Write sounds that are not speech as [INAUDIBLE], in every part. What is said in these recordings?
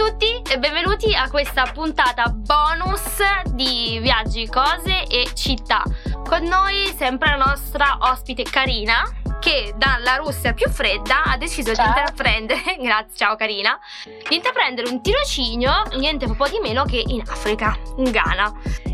tutti e benvenuti a questa puntata bonus di viaggi, cose e città. Con noi sempre la nostra ospite Karina che dalla Russia più fredda ha deciso Ciao. di intraprendere, [LAUGHS] grazie, ciao Karina, di intraprendere un tirocinio niente po' di meno che in Africa, in Ghana.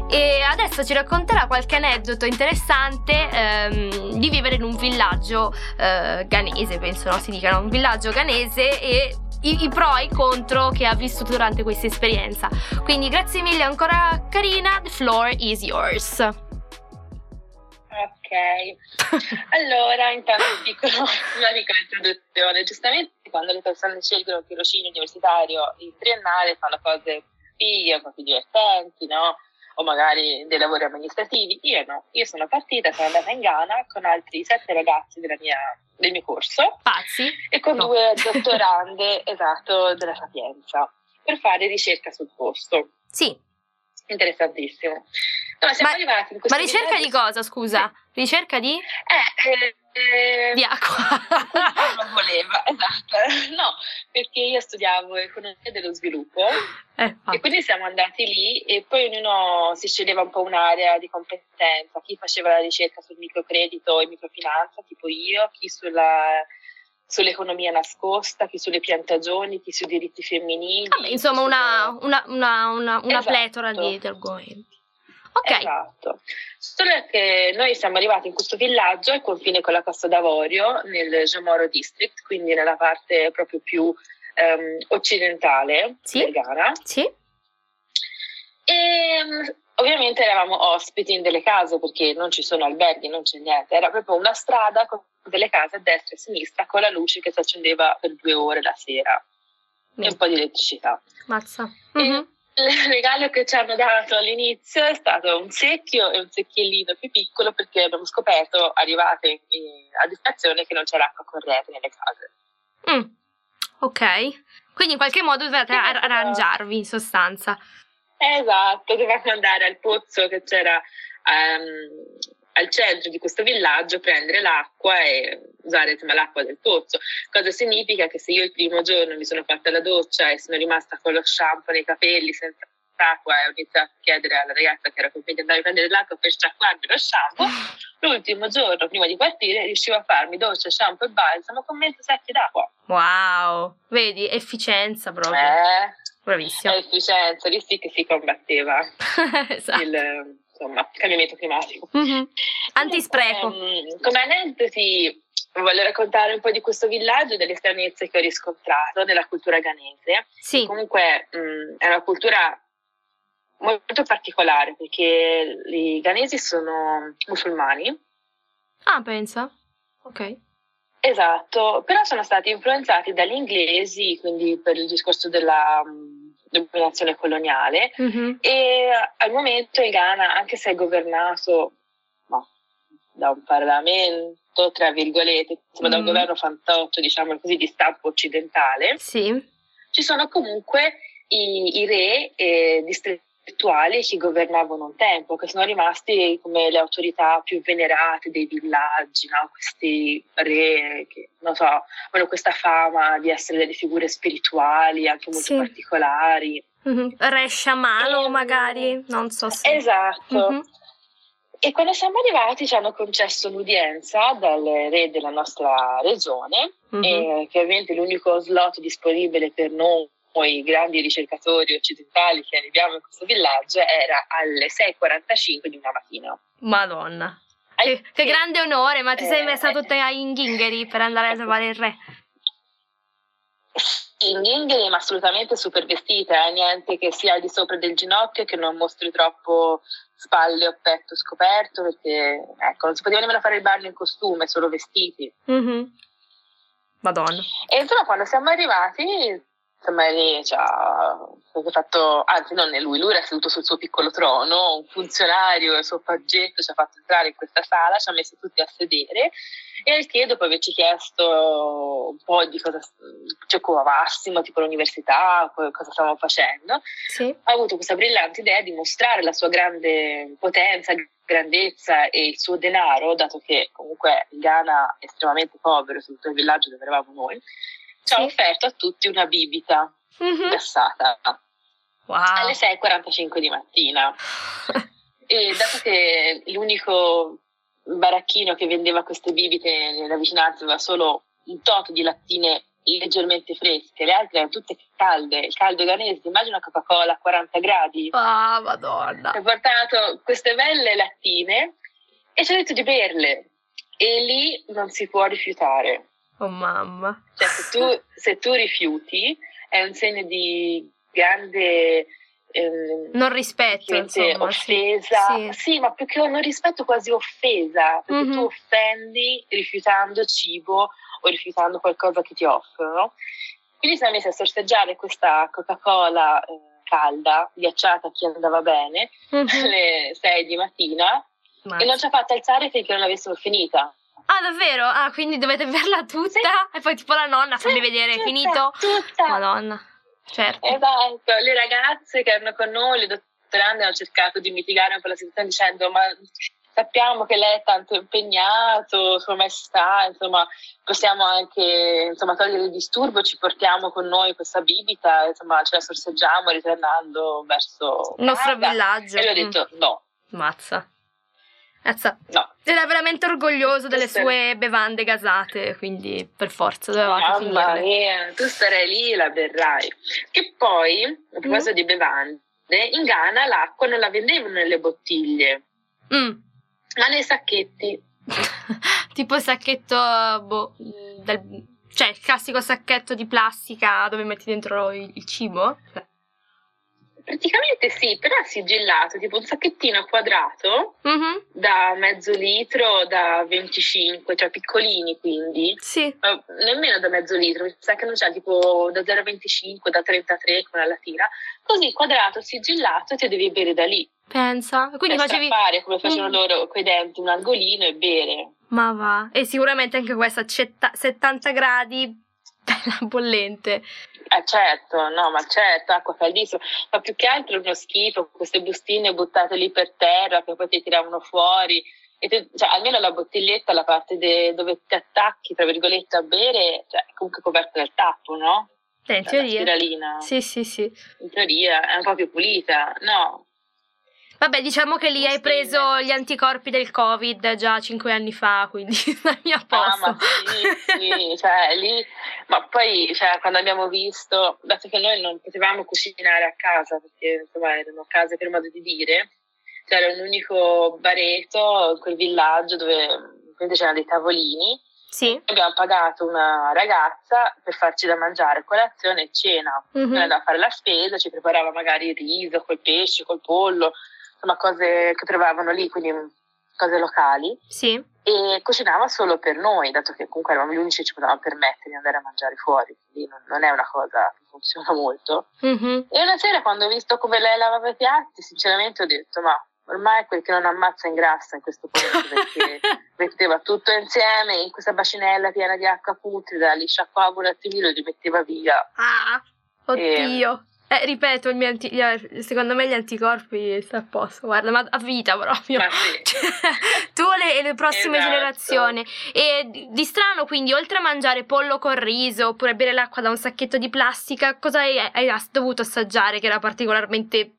E adesso ci racconterà qualche aneddoto interessante ehm, di vivere in un villaggio eh, ghanese, penso no? si dicano, un villaggio ghanese e i, i pro e i contro che ha vissuto durante questa esperienza. Quindi grazie mille ancora Karina, the floor is yours. Ok, [LAUGHS] allora intanto piccolo, [LAUGHS] una piccola introduzione. Giustamente quando le persone scelgono il tirocinio universitario in triennale fanno cose fighe, un po' più divertenti, no? O magari dei lavori amministrativi. Io no, io sono partita, sono andata in Ghana con altri sette ragazzi della mia- del mio corso Pazzi? e con No. due [LAUGHS] dottorande, esatto, della Sapienza per fare ricerca sul posto. Sì, Interessantissimo. No, Ma- ma ricerca di cosa, scusa? Ricerca di? Eh, eh, eh, Di acqua. [LAUGHS] non voleva, esatto. No, perché io studiavo economia dello sviluppo Eh, e quindi siamo andati lì e poi ognuno si sceglieva un po' un'area di competenza, chi faceva la ricerca sul microcredito e microfinanza, tipo io, chi sulla, sull'economia nascosta, chi sulle piantagioni, chi sui diritti femminili. Vabbè, insomma, una, sullo- una, una, una, una Esatto. pletora di argomenti. Ok, Esatto. Solo che noi siamo arrivati in questo villaggio al confine con la Costa d'Avorio, nel Jomoro District, quindi nella parte proprio più ehm, occidentale Sì. del Ghana. sì, E mm, ovviamente eravamo ospiti in delle case perché non ci sono alberghi, non c'è niente, era proprio una strada con delle case a destra e a sinistra con la luce che si accendeva per due ore la sera e un po' di elettricità. mazza. E Mhm. Il [LAUGHS] regalo che ci hanno dato all'inizio è stato un secchio e un secchiellino più piccolo perché abbiamo scoperto, arrivate in- a distrazione, che non c'era acqua corrente nelle case. Mm, Ok, quindi in qualche modo dovete ar- arrangiarvi in sostanza. Esatto, dovevamo andare al pozzo che c'era ehm, al centro di questo villaggio, prendere l'acqua e usare insomma, l'acqua del pozzo. Cosa significa che se io il primo giorno mi sono fatta la doccia e sono rimasta con lo shampoo nei capelli senza acqua e ho iniziato a chiedere alla ragazza che era con me di andare a prendere l'acqua per sciacquarmi lo shampoo, l'ultimo giorno prima di partire riuscivo a farmi doccia, shampoo e balsamo con mezzo secchio d'acqua. Wow, vedi, efficienza proprio. Eh, Bravissima. efficienza, lì sì che si combatteva [LAUGHS] esatto. il insomma, cambiamento climatico. Mhm. Antispreco. Ehm, come aneddoti, voglio raccontare un po' di questo villaggio e delle stranezze che ho riscontrato nella cultura ghanese. Sì, Comunque mh, è una cultura molto particolare perché i ghanesi sono musulmani, ah, pensa. Ok. esatto, però sono stati influenzati dagli inglesi, quindi per il discorso della mh, dominazione coloniale. Mhm. E al momento il Ghana, anche se è governato no, da un Parlamento, tra virgolette, insomma da un Mm. governo fantotto, diciamo così, di stampo occidentale, Sì, ci sono comunque i, i re eh, distrettuali che governavano un tempo, che sono rimasti come le autorità più venerate dei villaggi, no? questi re che, non so, hanno questa fama di essere delle figure spirituali, anche molto Sì. particolari. Mhm. Re sciamano Ehm, magari, non so se... Esatto. Mhm. E quando siamo arrivati ci hanno concesso l'udienza dal re della nostra regione, Mhm. eh, che ovviamente l'unico slot disponibile per noi grandi ricercatori occidentali che arriviamo in questo villaggio era alle 6.45 di una mattina. Madonna. Che, che grande onore, ma ti sei Eh, messa eh. tutta in ghingheri per andare a trovare il re. In ghingheri, ma assolutamente super vestita, eh, niente che sia al di sopra del ginocchio che non mostri troppo spalle o petto scoperto, perché ecco, non si poteva nemmeno fare il bagno in costume, solo vestiti. Mhm. Madonna. E insomma, quando siamo arrivati, insomma, lì ci ha fatto, anzi, non è lui, lui era seduto sul suo piccolo trono, un funzionario, il suo paggetto ci ha fatto entrare in questa sala, ci ha messo tutti a sedere e al che dopo averci chiesto un po' di cosa ci occupavassimo, tipo l'università, co- cosa stavamo facendo, Sì. ha avuto questa brillante idea di mostrare la sua grande potenza, grandezza e il suo denaro, dato che comunque il Ghana è estremamente povero, soprattutto il villaggio dove eravamo noi, ci ha Sì. offerto a tutti una bibita. mm-hmm. gassata. Wow. Alle 6.45 di mattina. [LAUGHS] e dato che l'unico baracchino che vendeva queste bibite nella vicinanza aveva solo un tot di lattine leggermente fresche, le altre erano tutte calde, il caldo ghanese, immagina una Coca-Cola a 40 gradi. Ah, madonna. Ha portato queste belle lattine e ci ha detto di berle e lì non si può rifiutare. Oh mamma. Cioè, se tu, se tu rifiuti è un segno di grande ehm, non rispetto, insomma, offesa. Sì. sì. ma più che non rispetto, quasi offesa, perché mm-hmm. tu offendi rifiutando cibo o rifiutando qualcosa che ti offrono. Quindi siamo messi a sorseggiare questa Coca-Cola eh, calda, ghiacciata a chi andava bene, mm-hmm. alle 6 di mattina Mazza. e non ci ha fatto alzare finché non l'avessimo finita. Ah, davvero? Ah, quindi dovete berla tutta sì. e poi tipo la nonna fammi vedere, è finito? Tutta. Madonna. Certo. Esatto, le ragazze che erano con noi, le dottorande, hanno cercato di mitigare un po' la situazione dicendo ma sappiamo che lei è tanto impegnato, come sta, insomma, possiamo anche insomma, togliere il disturbo, ci portiamo con noi questa bibita, insomma, ce la sorseggiamo ritornando verso il nostro villaggio. E lui ha detto mm. no. Mazza. Mazza. No. Era veramente orgoglioso delle sue bevande gasate, quindi per forza dovevate Mamma finirle. mia, tu starai lì e la berrai. Che poi, a proposito mm. di bevande, in Ghana l'acqua non la vendevano nelle bottiglie. Mm ma nei sacchetti. [LAUGHS] tipo il sacchetto, boh, del, cioè il classico sacchetto di plastica dove metti dentro il, il cibo? Praticamente sì, però è sigillato, tipo un sacchettino quadrato mm-hmm. da mezzo litro, da 25, cioè piccolini quindi. Sì. Uh, nemmeno da mezzo litro, mi sa che non c'è tipo da 0,25, da 33 con la latina. Così quadrato, sigillato e ti devi bere da lì. Pensa. Quindi per facevi... fare come facevano mm. loro coi denti, un angolino e bere. Ma va. E sicuramente anche questa a 70 gradi, bella bollente. Eh certo, no, ma certo, acqua caldissima, ma più che altro uno schifo, queste bustine buttate lì per terra che poi ti tiravano fuori, te, cioè, almeno la bottiglietta, la parte de, dove ti attacchi, tra virgolette, a bere, cioè, è comunque coperta dal tappo, no? Eh, in cioè, teoria. Sì, sì, sì. In teoria è un po' più pulita, no? Vabbè, diciamo che lì hai preso gli anticorpi del Covid già cinque anni fa, quindi [LAUGHS] stai a posto. Ah, ma sì, sì, [LAUGHS] cioè lì, ma poi cioè, quando abbiamo visto, dato che noi non potevamo cucinare a casa, perché insomma erano case per modo di dire, c'era un unico bareto in quel villaggio dove c'erano dei tavolini. Sì. Abbiamo pagato una ragazza per farci da mangiare colazione e cena. Mm-hmm. Noi andavamo a fare la spesa, ci preparava magari il riso col pesce, col pollo, insomma cose che trovavano lì, quindi cose locali. Sì. E cucinava solo per noi, dato che comunque eravamo gli unici che ci potevamo permettere di andare a mangiare fuori, quindi non, non è una cosa che funziona [LAUGHS] molto. Mm-hmm. E una sera quando ho visto come lei lavava i piatti, sinceramente ho detto ma ormai quel che non ammazza ingrassa in questo posto [LAUGHS] perché metteva tutto insieme in questa bacinella piena di acqua putrida, li sciacquava un attimino e li metteva via. Ah, oddio. E, eh, ripeto, anti- secondo me gli anticorpi sta a posto, guarda, ma a vita proprio. Ma sì. [LAUGHS] tu e le, le prossime esatto. generazioni. E di strano, quindi, oltre a mangiare pollo con riso oppure bere l'acqua da un sacchetto di plastica, cosa hai, hai dovuto assaggiare che era particolarmente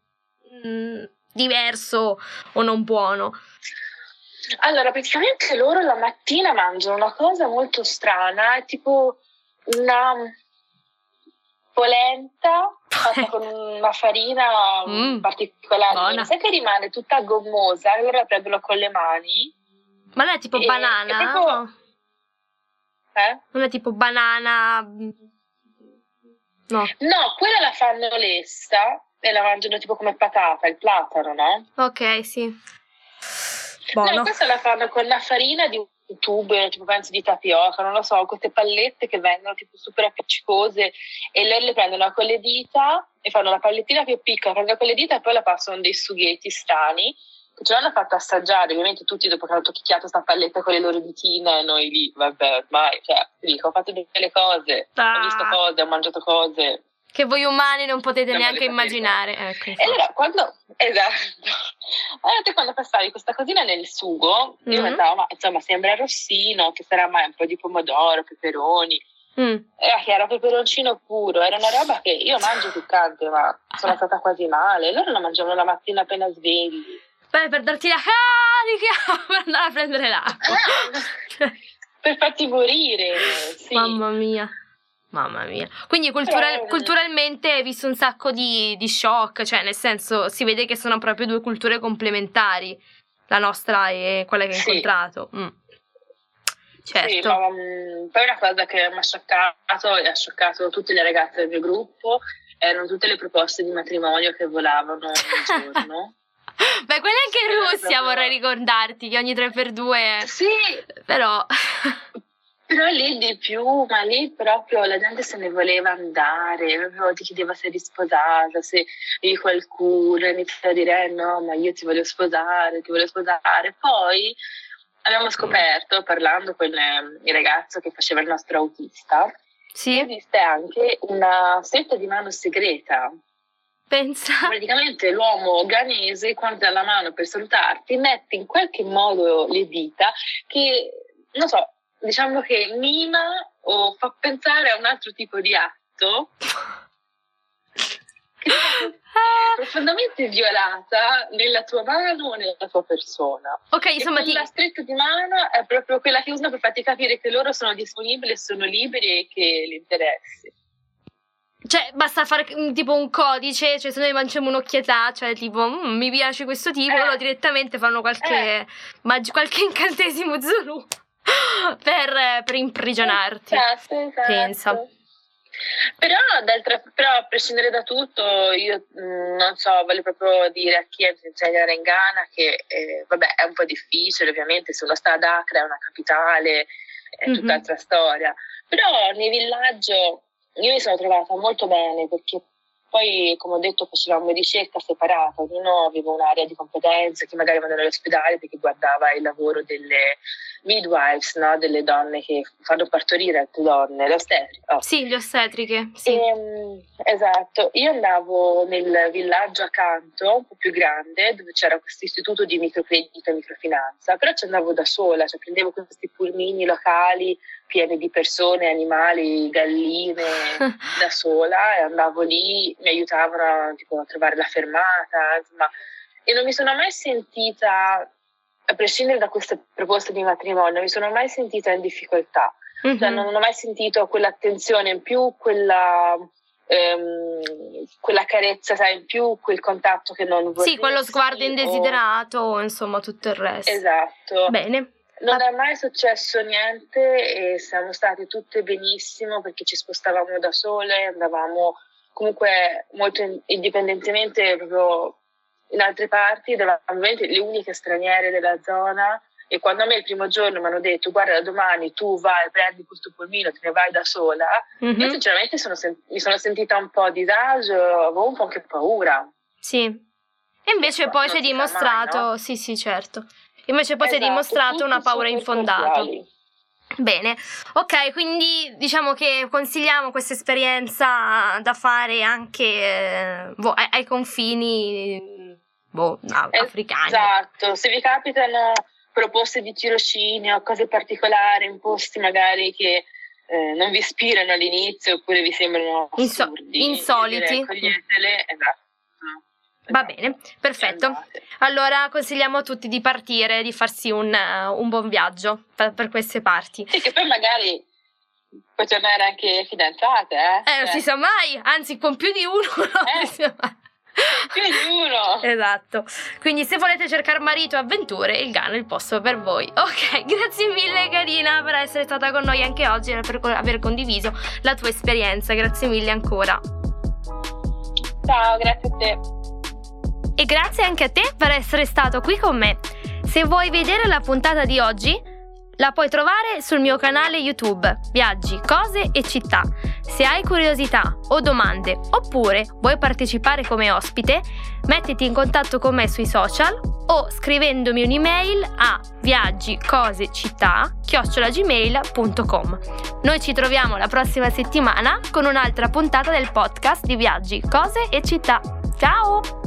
mh, mm, diverso o non buono? Allora, praticamente loro la mattina mangiano una cosa molto strana, tipo una polenta fatta con una farina mm, particolare, buona. sai che rimane tutta gommosa, allora la prendono con le mani. Ma non è tipo e, banana? È proprio... eh? Non è tipo banana? No. No, quella la fanno lessa e la mangiano tipo come patata, il platano, no? Ok, sì. Buono. No, questa la fanno con la farina di tubo, tipo penso di tapioca, non lo so, queste pallette che vengono tipo super appiccicose e loro le prendono con le dita e fanno la pallettina più piccola, prendono con le dita e poi la passano dei sughetti strani che ce l'hanno fatto assaggiare, ovviamente tutti dopo che hanno tocchiato questa palletta con le loro ditine e noi lì, vabbè, ormai, cioè, dico, ho fatto delle cose, ah. ho visto cose, ho mangiato cose, che voi umani non potete non neanche immaginare. Ecco, e allora quando, esatto, allora te quando passavi questa cosina nel sugo, mm-hmm. io pensavo, ma insomma sembra rossino, che sarà mai un po' di pomodoro, peperoni. Mm. Era che era peperoncino puro, era una roba che io mangio piccante, ma sono stata quasi male. Loro la mangiavano la mattina appena svegli. Beh, per darti la carica, [LAUGHS] per andare a prendere l'acqua. Ah, [LAUGHS] per farti morire, sì. Mamma mia. Mamma mia. Quindi cultural- culturalmente hai visto un sacco di, di, shock, cioè nel senso si vede che sono proprio due culture complementari, la nostra e quella che hai sì. incontrato. Mm. Certo. Sì, ma, um, poi una cosa che mi ha scioccato e ha scioccato tutte le ragazze del mio gruppo erano tutte le proposte di matrimonio che volavano ogni [LAUGHS] giorno. Beh, quella anche in Russia proprio... vorrei ricordarti che ogni 3x2. Sì. Però. Però lì di più, ma lì proprio la gente se ne voleva andare, proprio ti chiedeva se eri sposata, se eri qualcuno, iniziava a dire eh, no, ma io ti voglio sposare, ti voglio sposare. Poi abbiamo scoperto, parlando con eh, il ragazzo che faceva il nostro autista, sì. esiste anche una stretta di mano segreta. Pensa. Praticamente l'uomo ghanese, quando dà la mano per salutarti, mette in qualche modo le dita che, non so, diciamo che mima o fa pensare a un altro tipo di atto che è profondamente violata nella tua mano o nella tua persona. Ok, insomma, ti... la stretta di mano è proprio quella che usano per farti capire che loro sono disponibili, sono liberi e che li interessi. Cioè, basta fare tipo un codice, cioè se noi lanciamo un'occhiata, cioè tipo, mm, mi piace questo tipo, eh. loro direttamente fanno qualche, eh. mag- qualche incantesimo Zulu [GASPS] per, per imprigionarti. Esatto, esatto. Pensa. Però, però, a prescindere da tutto, io mm, non so, voglio proprio dire a chi è insegnare in Ghana che eh, vabbè, è un po' difficile, ovviamente, se uno sta ad Accra, è una capitale, è mm-hmm. tutt'altra storia. Però nei villaggi io mi sono trovata molto bene perché poi, come ho detto, facevamo ricerca separata, ognuno aveva un'area di competenza, chi magari andava all'ospedale perché guardava il lavoro delle midwives, no? delle donne che fanno partorire altre donne, le ostetriche. Oh. Sì, le ostetriche. Sì. E, ehm, esatto, io andavo nel villaggio accanto, un po' più grande, dove c'era questo istituto di microcredito e microfinanza, però ci andavo da sola, cioè prendevo questi pulmini locali pieni di persone, animali, galline, [LAUGHS] da sola e andavo lì, mi aiutavano tipo, a trovare la fermata, insomma, e non mi sono mai sentita a prescindere da queste proposte di matrimonio, mi sono mai sentita in difficoltà. Mm-hmm. Cioè, non ho mai sentito quell'attenzione in più, quella, ehm, quella carezza sai, in più, quel contatto che non vorrei. Sì, quello sguardo indesiderato, o... insomma, tutto il resto. Esatto. Bene. Non è mai successo niente e siamo state tutte benissimo perché ci spostavamo da sole, andavamo comunque molto indipendentemente proprio in altre parti eravamo le uniche straniere della zona e quando a me il primo giorno mi hanno detto guarda domani tu vai, prendi questo pulmino, te ne vai da sola, mm-hmm. io sinceramente sono sen- mi sono sentita un po' a disagio, avevo un po' anche paura. Sì. E invece no, poi si è dimostrato, mai, no? sì sì certo, invece poi esatto, si è esatto, dimostrato una paura infondata. Bene, ok, quindi diciamo che consigliamo questa esperienza da fare anche eh, boh, ai, ai confini boh, no, africani. Esatto, se vi capitano proposte di tirocinio, cose particolari in posti magari che eh, non vi ispirano all'inizio oppure vi sembrano assurdi, insoliti. Coglietele, esatto. Va bene, perfetto. Allora consigliamo a tutti di partire, di farsi un, uh, un buon viaggio per, per, queste parti. Sì, che poi magari puoi tornare anche fidanzate, eh? Eh, non si sa mai, anzi con più di uno [LAUGHS] eh? Più di uno! Esatto. Quindi se volete cercare marito e avventure, il Ghana è il posto per voi. Ok, [LAUGHS] grazie mille carina per essere stata con noi anche oggi e per aver condiviso la tua esperienza. Grazie mille ancora. Ciao, grazie a te. E grazie anche a te per essere stato qui con me. Se vuoi vedere la puntata di oggi, la puoi trovare sul mio canale YouTube Viaggi, cose e città. Se hai curiosità o domande oppure vuoi partecipare come ospite, mettiti in contatto con me sui social o scrivendomi un'email a viaggicosecittà@gmail.com. Noi ci troviamo la prossima settimana con un'altra puntata del podcast di Viaggi, cose e città. Ciao!